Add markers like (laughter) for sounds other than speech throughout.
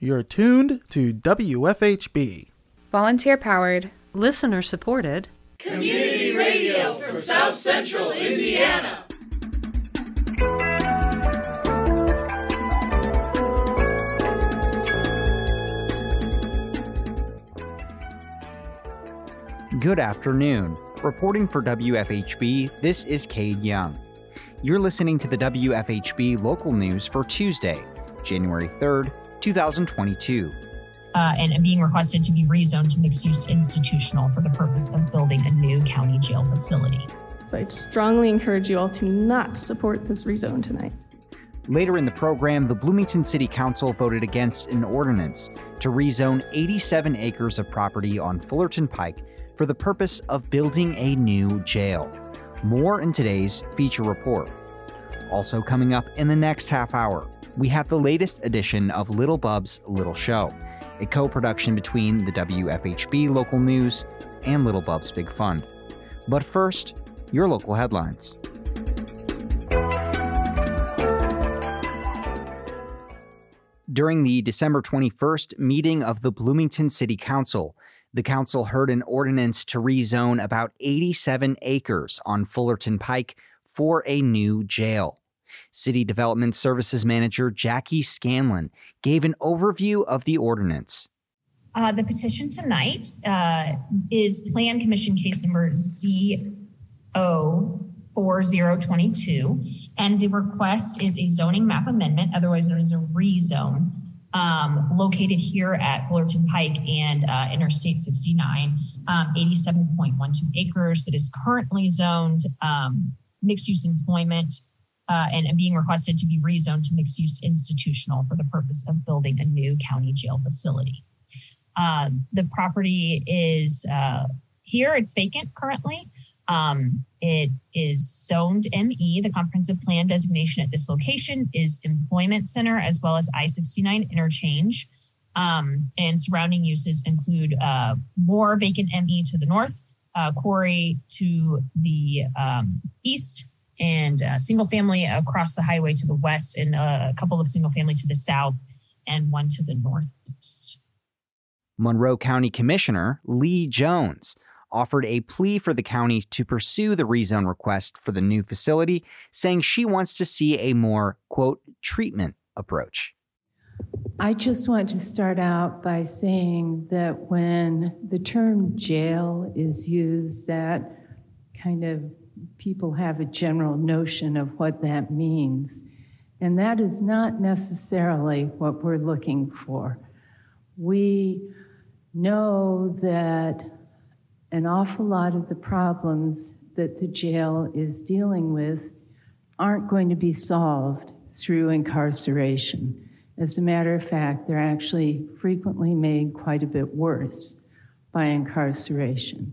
You're tuned to WFHB. Volunteer powered, listener supported, community radio for South Central Indiana. Good afternoon. Reporting for WFHB, this is Cade Young. You're listening to the WFHB local news for Tuesday, January 3rd, 2022. Uh, and being requested to be rezoned to mixed use institutional for the purpose of building a new county jail facility. So I strongly encourage you all to not support this rezone tonight. Later in the program, the Bloomington City Council voted against an ordinance to rezone 87 acres of property on Fullerton Pike for the purpose of building a new jail. More in today's feature report. Also, coming up in the next half hour, we have the latest edition of Little Bub's Little Show, a co production between the WFHB local news and Little Bub's Big Fund. But first, your local headlines. During the December 21st meeting of the Bloomington City Council, the council heard an ordinance to rezone about 87 acres on Fullerton Pike for a new jail. City Development Services Manager Jackie Scanlon gave an overview of the ordinance. Uh, the petition tonight uh, is Plan Commission case number ZO4022, and the request is a zoning map amendment, otherwise known as a rezone, um, located here at Fullerton Pike and uh, Interstate 69, um, 87.12 acres that is currently zoned um, mixed use employment uh, and, and, being requested to be rezoned to mixed use institutional for the purpose of building a new county jail facility. Uh, the property is uh, here, it's vacant currently. Um, it is zoned ME. The comprehensive plan designation at this location is employment center as well as I 69 interchange. Um, and surrounding uses include uh, more vacant ME to the north, uh, quarry to the um, east, and uh, single family across the highway to the west, and a couple of single family to the south, and one to the northeast. Monroe County Commissioner Lee Jones offered a plea for the county to pursue the rezone request for the new facility, saying she wants to see a more, quote, treatment approach. I just want to start out by saying that when the term jail is used, that kind of people have a general notion of what that means. And that is not necessarily what we're looking for. We know that an awful lot of the problems that the jail is dealing with aren't going to be solved through incarceration. As a matter of fact, they're actually frequently made quite a bit worse by incarceration.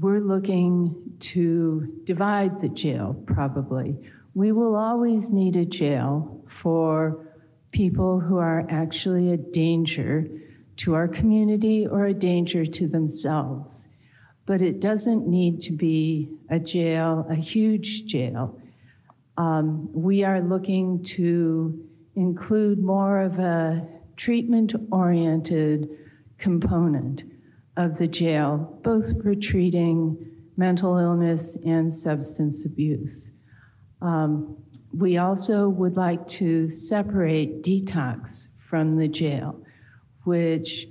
We're looking to divide the jail, probably. We will always need a jail for people who are actually a danger to our community or a danger to themselves but it doesn't need to be a jail, a huge jail. Um, we are looking to include more of a treatment oriented component of the jail, both for treating mental illness and substance abuse. Um, we also would like to separate detox from the jail, which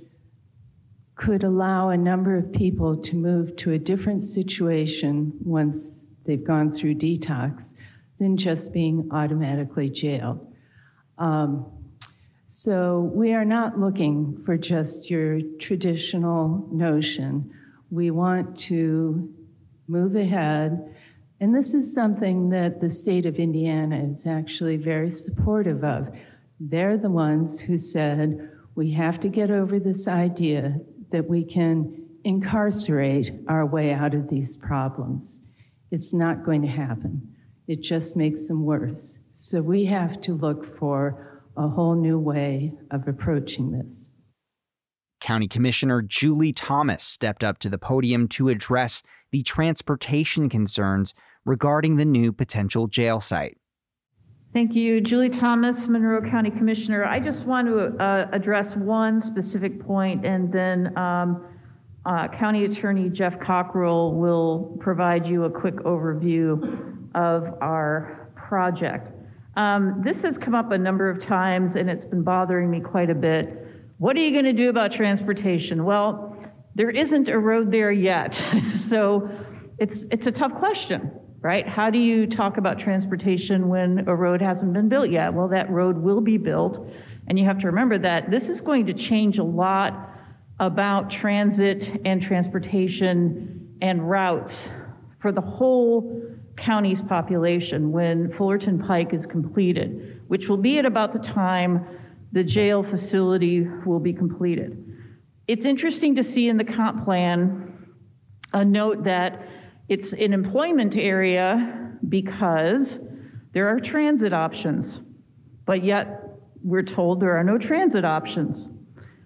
could allow a number of people to move to a different situation once they've gone through detox than just being automatically jailed. Um, so we are not looking for just your traditional notion. We want to move ahead. And this is something that the state of Indiana is actually very supportive of. They're the ones who said, we have to get over this idea that we can incarcerate our way out of these problems. It's not going to happen. It just makes them worse. So we have to look for a whole new way of approaching this. County Commissioner Julie Thomas stepped up to the podium to address the transportation concerns regarding the new potential jail site. Thank you. Julie Thomas, Monroe County Commissioner. I just want to uh, address one specific point, and then um, uh, County Attorney Jeff Cockerill will provide you a quick overview of our project. Um, This has come up a number of times, and it's been bothering me quite a bit. What are you going to do about transportation? Well, there isn't a road there yet, (laughs) so it's, it's a tough question right? How do you talk about transportation when a road hasn't been built yet? Well, that road will be built. And you have to remember that this is going to change a lot about transit and transportation and routes for the whole county's population when Fullerton Pike is completed, which will be at about the time the jail facility will be completed. It's interesting to see in the comp plan a note that it's an employment area because there are transit options, but yet we're told there are no transit options.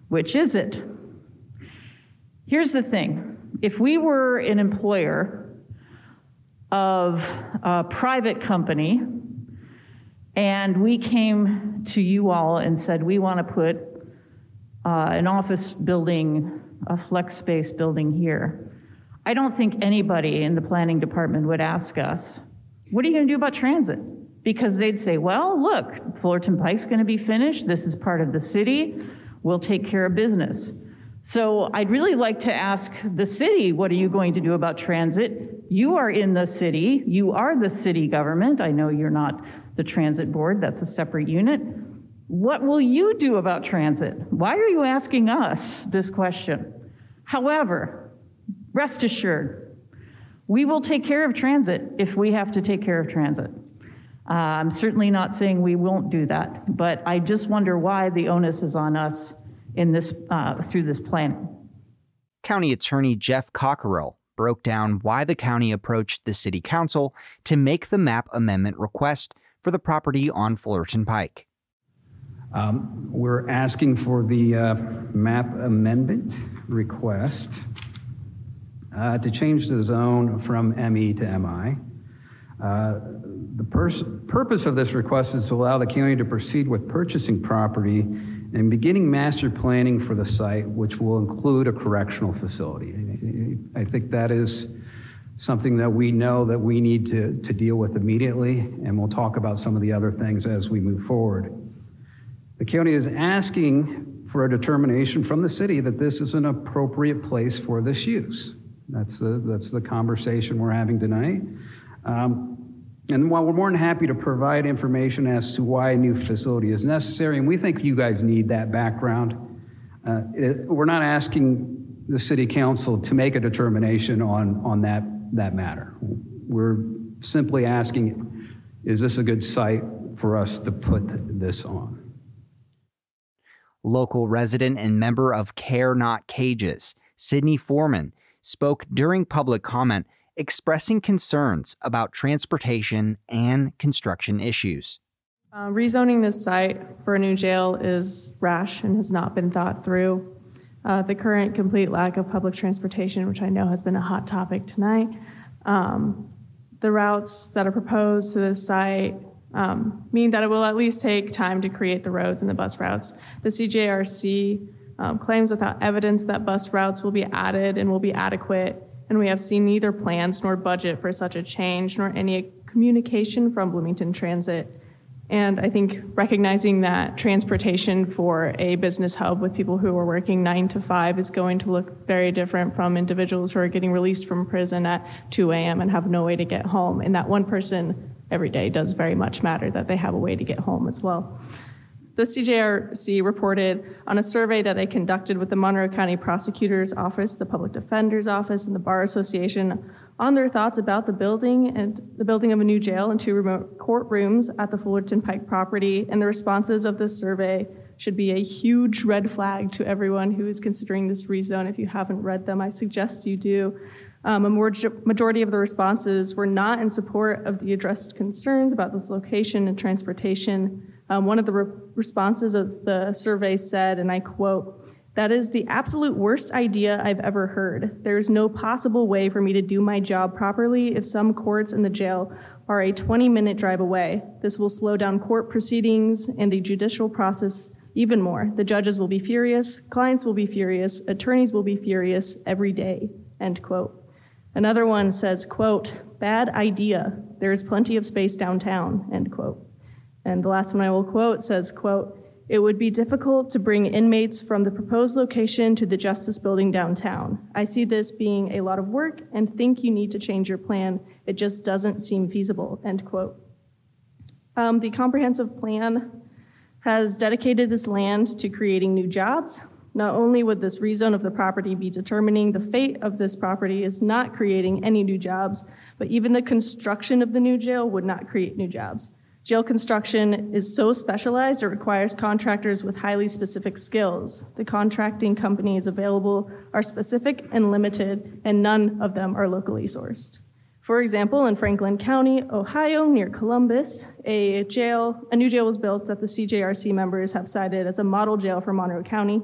Which is it? Here's the thing if we were an employer of a private company and we came to you all and said, we want to put uh, an office building, a flex space building here, I don't think anybody in the planning department would ask us, what are you going to do about transit? Because they'd say, well, look, Fullerton Pike's going to be finished. This is part of the city. We'll take care of business. So I'd really like to ask the city, what are you going to do about transit? You are in the city. You are the city government. I know you're not the transit board. That's a separate unit. What will you do about transit? Why are you asking us this question? However, Rest assured, we will take care of transit if we have to take care of transit. Uh, I'm certainly not saying we won't do that, but I just wonder why the onus is on us in this uh, through this planning. County Attorney Jeff Cockerill broke down why the county approached the City Council to make the map amendment request for the property on Fullerton Pike. Um, we're asking for the uh, map amendment request uh, to change the zone from ME to MI. Uh, the pers- purpose of this request is to allow the county to proceed with purchasing property and beginning master planning for the site, which will include a correctional facility. I think that is something that we know that we need to, to deal with immediately, and we'll talk about some of the other things as we move forward. The county is asking for a determination from the city that this is an appropriate place for this use. That's the, that's the conversation we're having tonight. Um, and while we're more than happy to provide information as to why a new facility is necessary, and we think you guys need that background, uh, it, we're not asking the city council to make a determination on, on that, that matter. We're simply asking, is this a good site for us to put this on? Local resident and member of Care Not Cages, Sydney Foreman, spoke during public comment expressing concerns about transportation and construction issues. Uh, rezoning this site for a new jail is rash and has not been thought through. Uh, the current complete lack of public transportation, which I know has been a hot topic tonight, um, the routes that are proposed to this site um, mean that it will at least take time to create the roads and the bus routes. The CJRC um, claims without evidence that bus routes will be added and will be adequate, and we have seen neither plans nor budget for such a change, nor any communication from Bloomington Transit. And I think recognizing that transportation for a business hub with people who are working nine to five is going to look very different from individuals who are getting released from prison at 2 a.m. and have no way to get home. And that one person every day does very much matter that they have a way to get home as well. The CJRC reported on a survey that they conducted with the Monroe County Prosecutor's Office, the Public Defender's Office, and the Bar Association on their thoughts about the building and the building of a new jail and two remote courtrooms at the Fullerton Pike property. And the responses of this survey should be a huge red flag to everyone who is considering this rezone. If you haven't read them, I suggest you do. Um, a majority of the responses were not in support of the addressed concerns about this location and transportation. Um, one of the re- responses as the survey said, and I quote, that is the absolute worst idea I've ever heard. There is no possible way for me to do my job properly if some courts in the jail are a 20 minute drive away. This will slow down court proceedings and the judicial process even more. The judges will be furious, clients will be furious, attorneys will be furious every day. End quote. Another one says, quote, bad idea. There is plenty of space downtown, end quote. And the last one I will quote says, quote, it would be difficult to bring inmates from the proposed location to the Justice Building downtown. I see this being a lot of work and think you need to change your plan. It just doesn't seem feasible, end quote. Um, the comprehensive plan has dedicated this land to creating new jobs. Not only would this rezone of the property be determining the fate of this property is not creating any new jobs, but even the construction of the new jail would not create new jobs. Jail construction is so specialized it requires contractors with highly specific skills. The contracting companies available are specific and limited, and none of them are locally sourced. For example, in Franklin County, Ohio, near Columbus, a jail, a new jail was built that the CJRC members have cited as a model jail for Monroe County.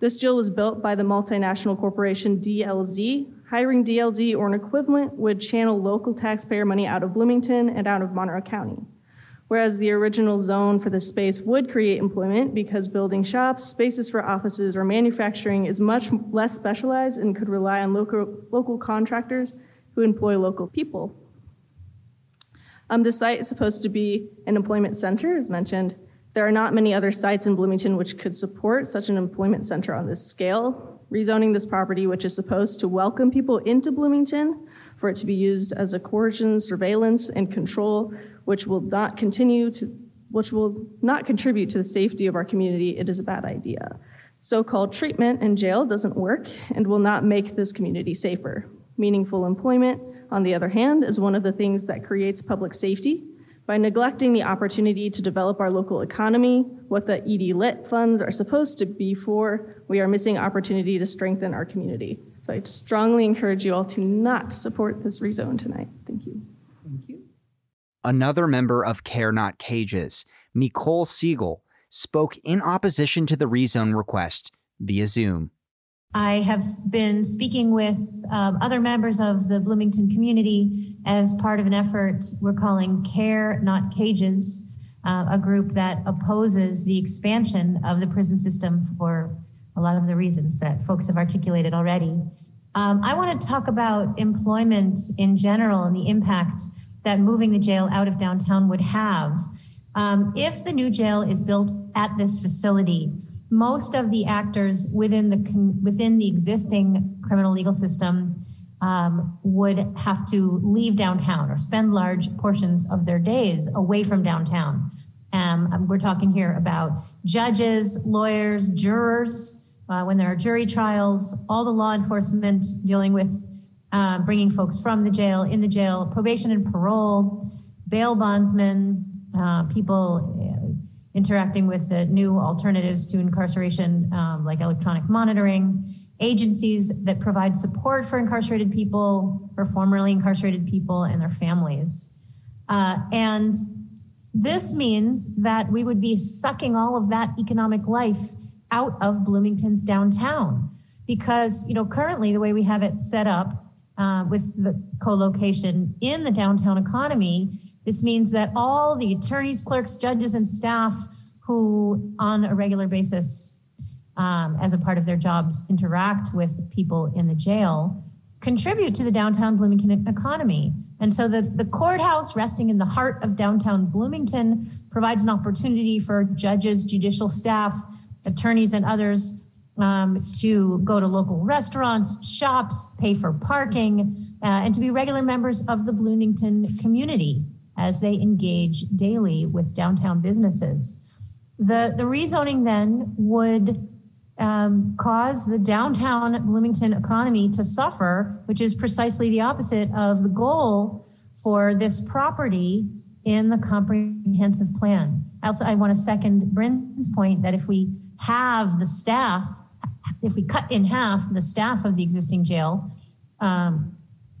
This jail was built by the multinational corporation DLZ. Hiring DLZ or an equivalent would channel local taxpayer money out of Bloomington and out of Monroe County whereas the original zone for the space would create employment because building shops, spaces for offices, or manufacturing is much less specialized and could rely on local, local contractors who employ local people. Um, the site is supposed to be an employment center, as mentioned. There are not many other sites in Bloomington which could support such an employment center on this scale. Rezoning this property, which is supposed to welcome people into Bloomington, for it to be used as a coercion, surveillance, and control which will not continue to, which will not contribute to the safety of our community, it is a bad idea. So-called treatment in jail doesn't work and will not make this community safer. Meaningful employment, on the other hand, is one of the things that creates public safety. By neglecting the opportunity to develop our local economy, what the ED Lit funds are supposed to be for, we are missing opportunity to strengthen our community. So I strongly encourage you all to not support this rezone tonight. Thank you. Another member of Care Not Cages, Nicole Siegel, spoke in opposition to the rezone request via Zoom. I have been speaking with um, other members of the Bloomington community as part of an effort we're calling Care Not Cages, uh, a group that opposes the expansion of the prison system for a lot of the reasons that folks have articulated already. Um, I want to talk about employment in general and the impact that moving the jail out of downtown would have. Um, if the new jail is built at this facility, most of the actors within the within the existing criminal legal system um, would have to leave downtown or spend large portions of their days away from downtown. Um, we're talking here about judges, lawyers, jurors. Uh, when there are jury trials, all the law enforcement dealing with uh, bringing folks from the jail, in the jail, probation and parole, bail bondsmen, uh, people uh, interacting with the new alternatives to incarceration, um, like electronic monitoring, agencies that provide support for incarcerated people or formerly incarcerated people and their families. Uh, and this means that we would be sucking all of that economic life out of Bloomington's downtown because, you know, currently the way we have it set up uh, with the co-location in the downtown economy. This means that all the attorneys, clerks, judges, and staff who on a regular basis, um, as a part of their jobs, interact with people in the jail, contribute to the downtown Bloomington economy. And so the, the courthouse resting in the heart of downtown Bloomington provides an opportunity for judges, judicial staff, attorneys, and others um, to go to local restaurants, shops, pay for parking, uh, and to be regular members of the Bloomington community as they engage daily with downtown businesses. The, the rezoning then would um, cause the downtown Bloomington economy to suffer, which is precisely the opposite of the goal for this property in the comprehensive plan. Also, I want to second Bryn's point that if we have the staff if we cut in half the staff of the existing jail, um,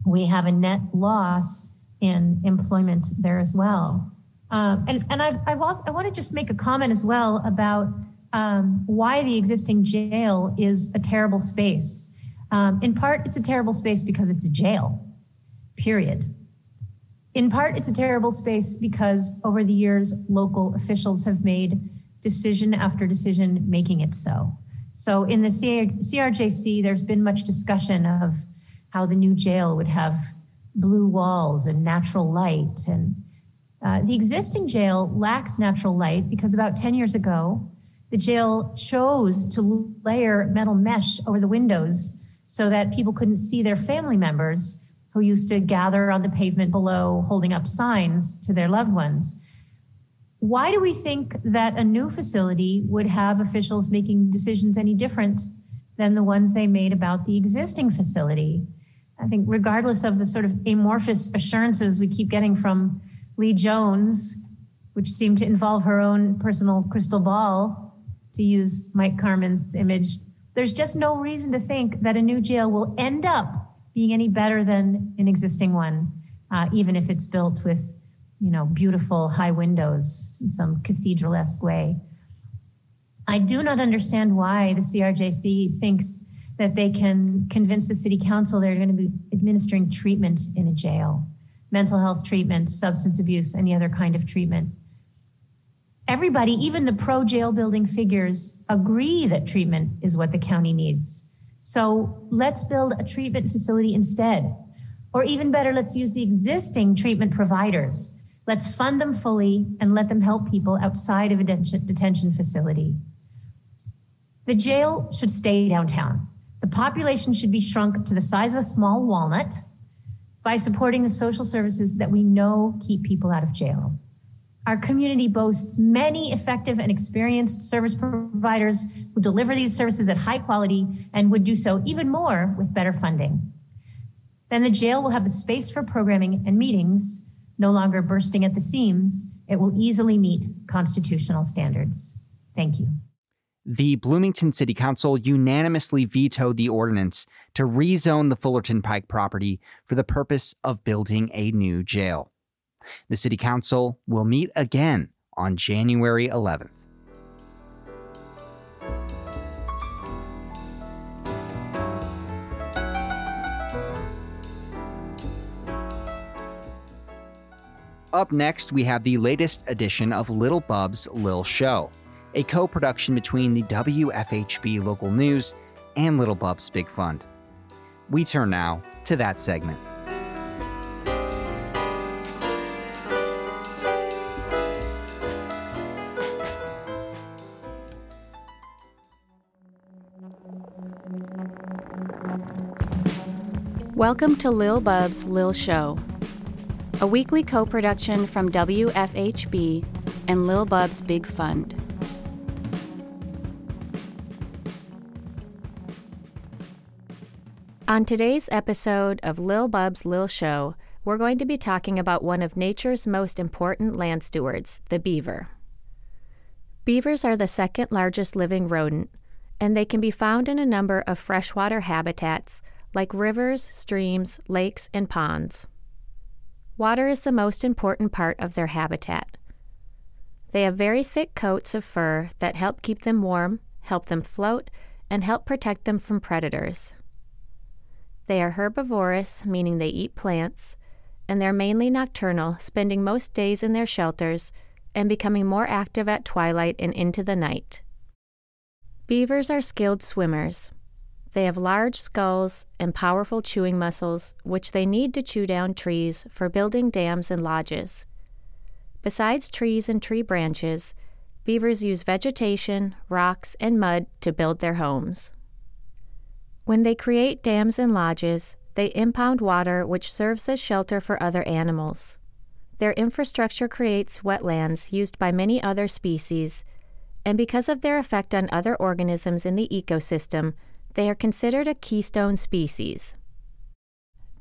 we have a net loss in employment there as well. Um, and and I, also, I want to just make a comment as well about um, why the existing jail is a terrible space. Um, in part, it's a terrible space because it's a jail, period. In part, it's a terrible space because over the years, local officials have made decision after decision making it so. So in the CRJC, there's been much discussion of how the new jail would have blue walls and natural light. And uh, the existing jail lacks natural light because about 10 years ago, the jail chose to layer metal mesh over the windows so that people couldn't see their family members who used to gather on the pavement below holding up signs to their loved ones. Why do we think that a new facility would have officials making decisions any different than the ones they made about the existing facility? I think, regardless of the sort of amorphous assurances we keep getting from Lee Jones, which seem to involve her own personal crystal ball, to use Mike Carmen's image, there's just no reason to think that a new jail will end up being any better than an existing one, uh, even if it's built with, you know, beautiful high windows in some cathedral-esque way. I do not understand why the CRJC thinks that they can convince the city council they're going to be administering treatment in a jail, mental health treatment, substance abuse, any other kind of treatment everybody, even the pro jail building figures, agree that treatment is what the county needs. So let's build a treatment facility instead. Or even better, let's use the existing treatment providers. Let's fund them fully and let them help people outside of a detention facility. The jail should stay downtown. The population should be shrunk to the size of a small walnut by supporting the social services that we know keep people out of jail. Our community boasts many effective and experienced service providers who deliver these services at high quality and would do so even more with better funding. Then the jail will have the space for programming and meetings, no longer bursting at the seams. It will easily meet constitutional standards. Thank you. The Bloomington City Council unanimously vetoed the ordinance to rezone the Fullerton Pike property for the purpose of building a new jail. The City Council will meet again on January 11th. Up next, we have the latest edition of Little Bub's Lil Show, a co production between the WFHB local news and Little Bub's Big Fund. We turn now to that segment. Welcome to Lil Bub's Lil Show, a weekly co production from WFHB and Lil Bub's Big Fund. On today's episode of Lil Bub's Lil Show, we're going to be talking about one of nature's most important land stewards, the beaver. Beavers are the second largest living rodent, and they can be found in a number of freshwater habitats like rivers, streams, lakes, and ponds. Water is the most important part of their habitat. They have very thick coats of fur that help keep them warm, help them float, and help protect them from predators. They are herbivorous, meaning they eat plants, and they're mainly nocturnal, spending most days in their shelters and becoming more active at twilight and into the night. Beavers are skilled swimmers. They have large skulls and powerful chewing muscles, which they need to chew down trees for building dams and lodges. Besides trees and tree branches, beavers use vegetation, rocks, and mud to build their homes. When they create dams and lodges, they impound water which serves as shelter for other animals. Their infrastructure creates wetlands used by many other species, and because of their effect on other organisms in the ecosystem, they are considered a keystone species.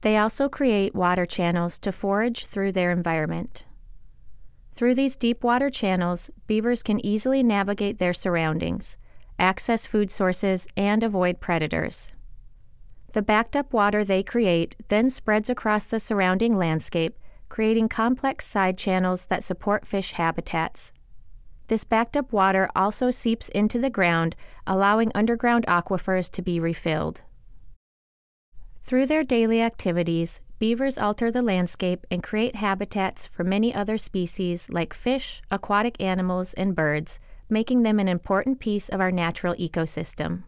They also create water channels to forage through their environment. Through these deep water channels, beavers can easily navigate their surroundings, access food sources, and avoid predators. The backed up water they create then spreads across the surrounding landscape, creating complex side channels that support fish habitats this backed up water also seeps into the ground, allowing underground aquifers to be refilled. Through their daily activities, beavers alter the landscape and create habitats for many other species like fish, aquatic animals, and birds, making them an important piece of our natural ecosystem.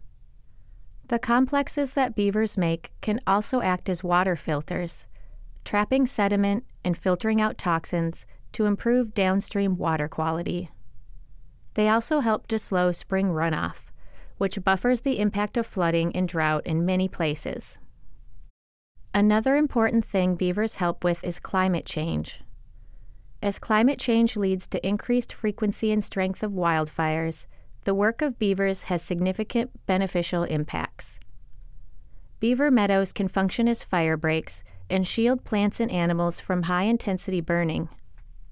The complexes that beavers make can also act as water filters, trapping sediment and filtering out toxins to improve downstream water quality. They also help to slow spring runoff, which buffers the impact of flooding and drought in many places. Another important thing beavers help with is climate change. As climate change leads to increased frequency and strength of wildfires, the work of beavers has significant beneficial impacts. Beaver meadows can function as fire breaks and shield plants and animals from high intensity burning.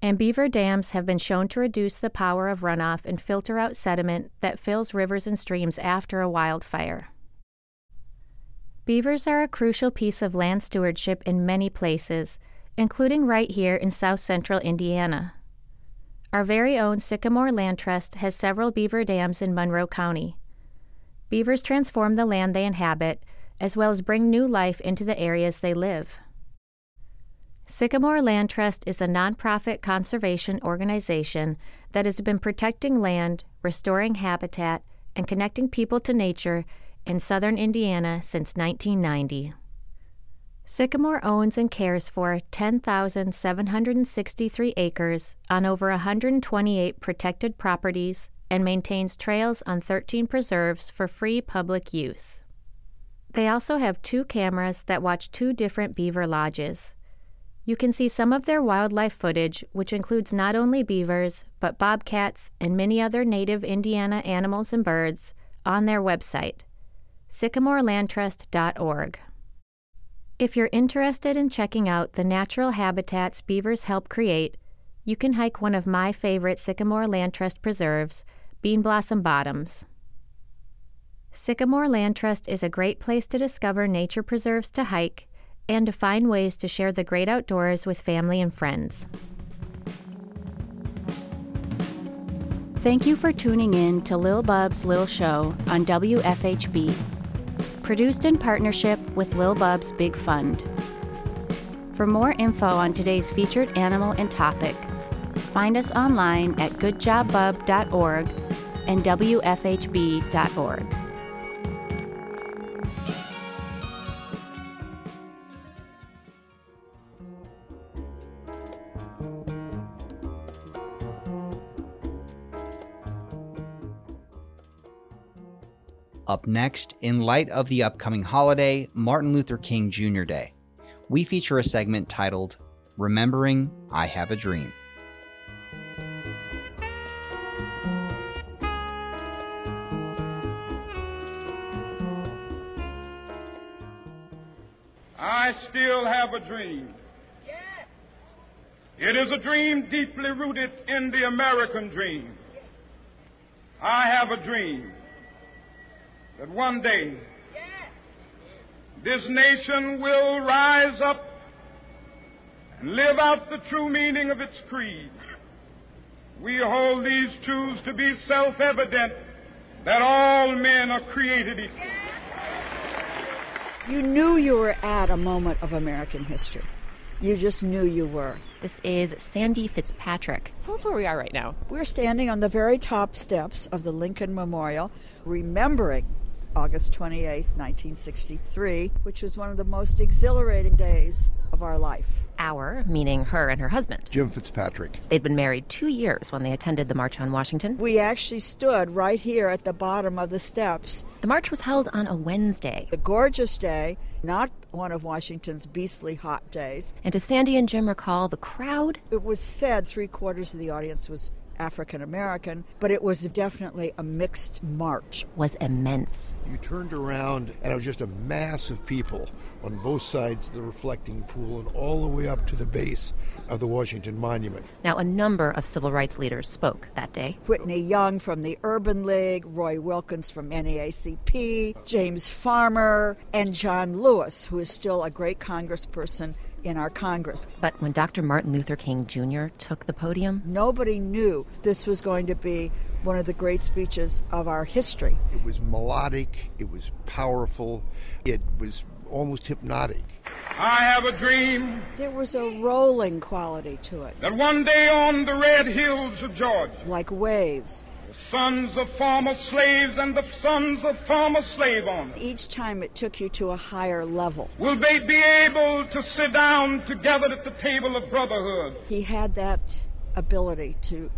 And beaver dams have been shown to reduce the power of runoff and filter out sediment that fills rivers and streams after a wildfire. Beavers are a crucial piece of land stewardship in many places, including right here in south central Indiana. Our very own Sycamore Land Trust has several beaver dams in Monroe County. Beavers transform the land they inhabit, as well as bring new life into the areas they live. Sycamore Land Trust is a nonprofit conservation organization that has been protecting land, restoring habitat, and connecting people to nature in southern Indiana since 1990. Sycamore owns and cares for 10,763 acres on over 128 protected properties and maintains trails on 13 preserves for free public use. They also have two cameras that watch two different beaver lodges. You can see some of their wildlife footage, which includes not only beavers, but bobcats and many other native Indiana animals and birds, on their website, sycamorelandtrust.org. If you're interested in checking out the natural habitats beavers help create, you can hike one of my favorite Sycamore Land Trust preserves, Bean Blossom Bottoms. Sycamore Land Trust is a great place to discover nature preserves to hike and to find ways to share the great outdoors with family and friends. Thank you for tuning in to Lil Bub's Lil Show on WFHB produced in partnership with Lil Bub's Big Fund. For more info on today's featured animal and topic, find us online at goodjobbub.org and wfhb.org. Up next, in light of the upcoming holiday, Martin Luther King Jr. Day, we feature a segment titled Remembering I Have a Dream. I still have a dream. It is a dream deeply rooted in the American dream. I have a dream that one day this nation will rise up and live out the true meaning of its creed. We hold these truths to be self evident that all men are created equal. You knew you were at a moment of American history. You just knew you were. This is Sandy Fitzpatrick. Tell us where we are right now. We're standing on the very top steps of the Lincoln Memorial, remembering August 28, 1963, which was one of the most exhilarating days of our life. Our, meaning her and her husband. Jim Fitzpatrick. They'd been married two years when they attended the March on Washington. We actually stood right here at the bottom of the steps. The march was held on a Wednesday. A gorgeous day, not one of Washington's beastly hot days. And as Sandy and Jim recall, the crowd? It was said three quarters of the audience was African American, but it was definitely a mixed march. Was immense. You turned around and it was just a mass of people on both sides of the reflecting pool and all the way up to the base of the Washington Monument. Now, a number of civil rights leaders spoke that day. Whitney Young from the Urban League, Roy Wilkins from NAACP, James Farmer, and John Lewis, who is still a great congressperson in our Congress. But when Dr. Martin Luther King Jr. took the podium, nobody knew this was going to be one of the great speeches of our history. It was melodic, it was powerful, it was almost hypnotic. I have a dream. There was a rolling quality to it. That one day on the red hills of Georgia, like waves, the sons of former slaves and the sons of former slave owners, each time it took you to a higher level, will they be able to sit down together at the table of brotherhood? He had that ability to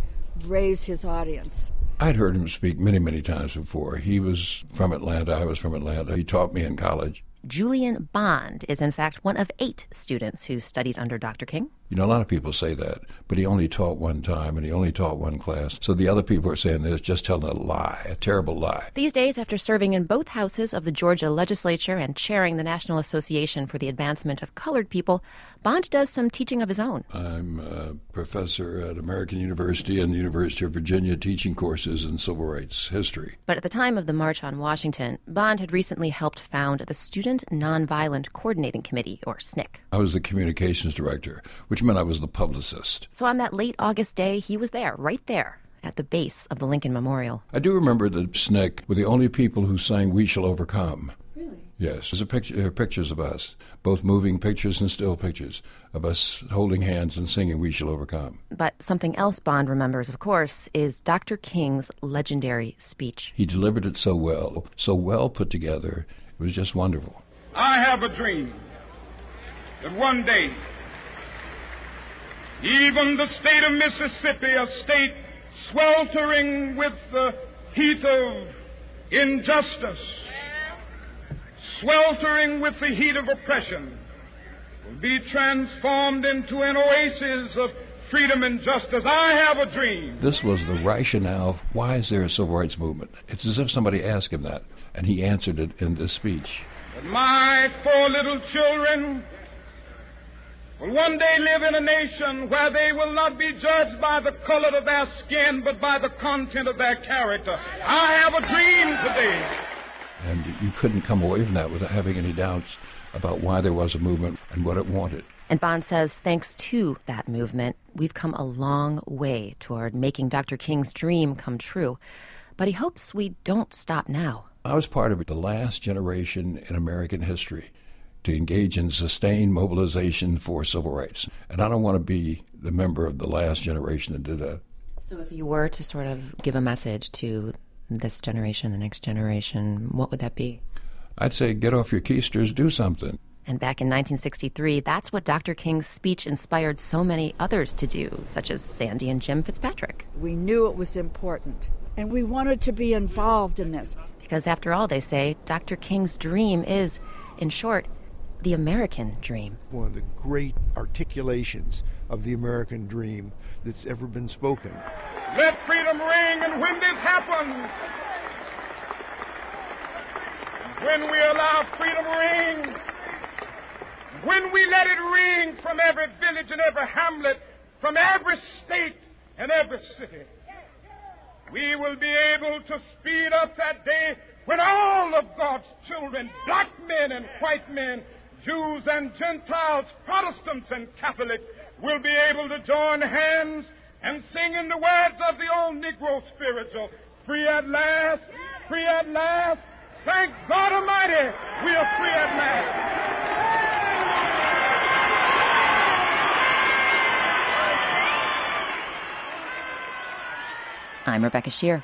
raise his audience. I'd heard him speak many, many times before. He was from Atlanta. I was from Atlanta. He taught me in college. Julian Bond is, in fact, one of eight students who studied under Dr. King. You know, a lot of people say that, but he only taught one time and he only taught one class. So the other people are saying this, just telling a lie, a terrible lie. These days, after serving in both houses of the Georgia legislature and chairing the National Association for the Advancement of Colored People, Bond does some teaching of his own. I'm a professor at American University and the University of Virginia teaching courses in civil rights history. But at the time of the March on Washington, Bond had recently helped found the Student Nonviolent Coordinating Committee, or SNCC. I was the communications director, which meant I was the publicist. So on that late August day, he was there, right there, at the base of the Lincoln Memorial. I do remember that SNCC were the only people who sang We Shall Overcome. Really? Yes. There's a picture, there are pictures of us, both moving pictures and still pictures, of us holding hands and singing We Shall Overcome. But something else Bond remembers, of course, is Dr. King's legendary speech. He delivered it so well, so well put together. It was just wonderful. I have a dream that one day, even the state of Mississippi, a state sweltering with the heat of injustice, sweltering with the heat of oppression, will be transformed into an oasis of freedom and justice. I have a dream. This was the rationale. of Why is there a civil rights movement? It's as if somebody asked him that, and he answered it in this speech. That my four little children will one day live in a nation where they will not be judged by the color of their skin, but by the content of their character. I have a dream today. And you couldn't come away from that without having any doubts about why there was a movement and what it wanted. And Bond says, thanks to that movement, we've come a long way toward making Dr. King's dream come true. But he hopes we don't stop now. I was part of the last generation in American history to engage in sustained mobilization for civil rights. And I don't want to be the member of the last generation that did that. So, if you were to sort of give a message to this generation, the next generation, what would that be? I'd say get off your keisters, do something. And back in 1963, that's what Dr. King's speech inspired so many others to do, such as Sandy and Jim Fitzpatrick. We knew it was important, and we wanted to be involved in this. Because after all, they say, Dr. King's dream is, in short, the American dream. One of the great articulations of the American dream that's ever been spoken. Let freedom ring, and when this happens, when we allow freedom ring, when we let it ring from every village and every hamlet, from every state and every city, we will be able to speed up that day when all of God's children, black men and white men, Jews and Gentiles, Protestants and Catholics, will be able to join hands and sing in the words of the old Negro spiritual, free at last, free at last. Thank God Almighty, we are free at last. I'm Rebecca Sheir.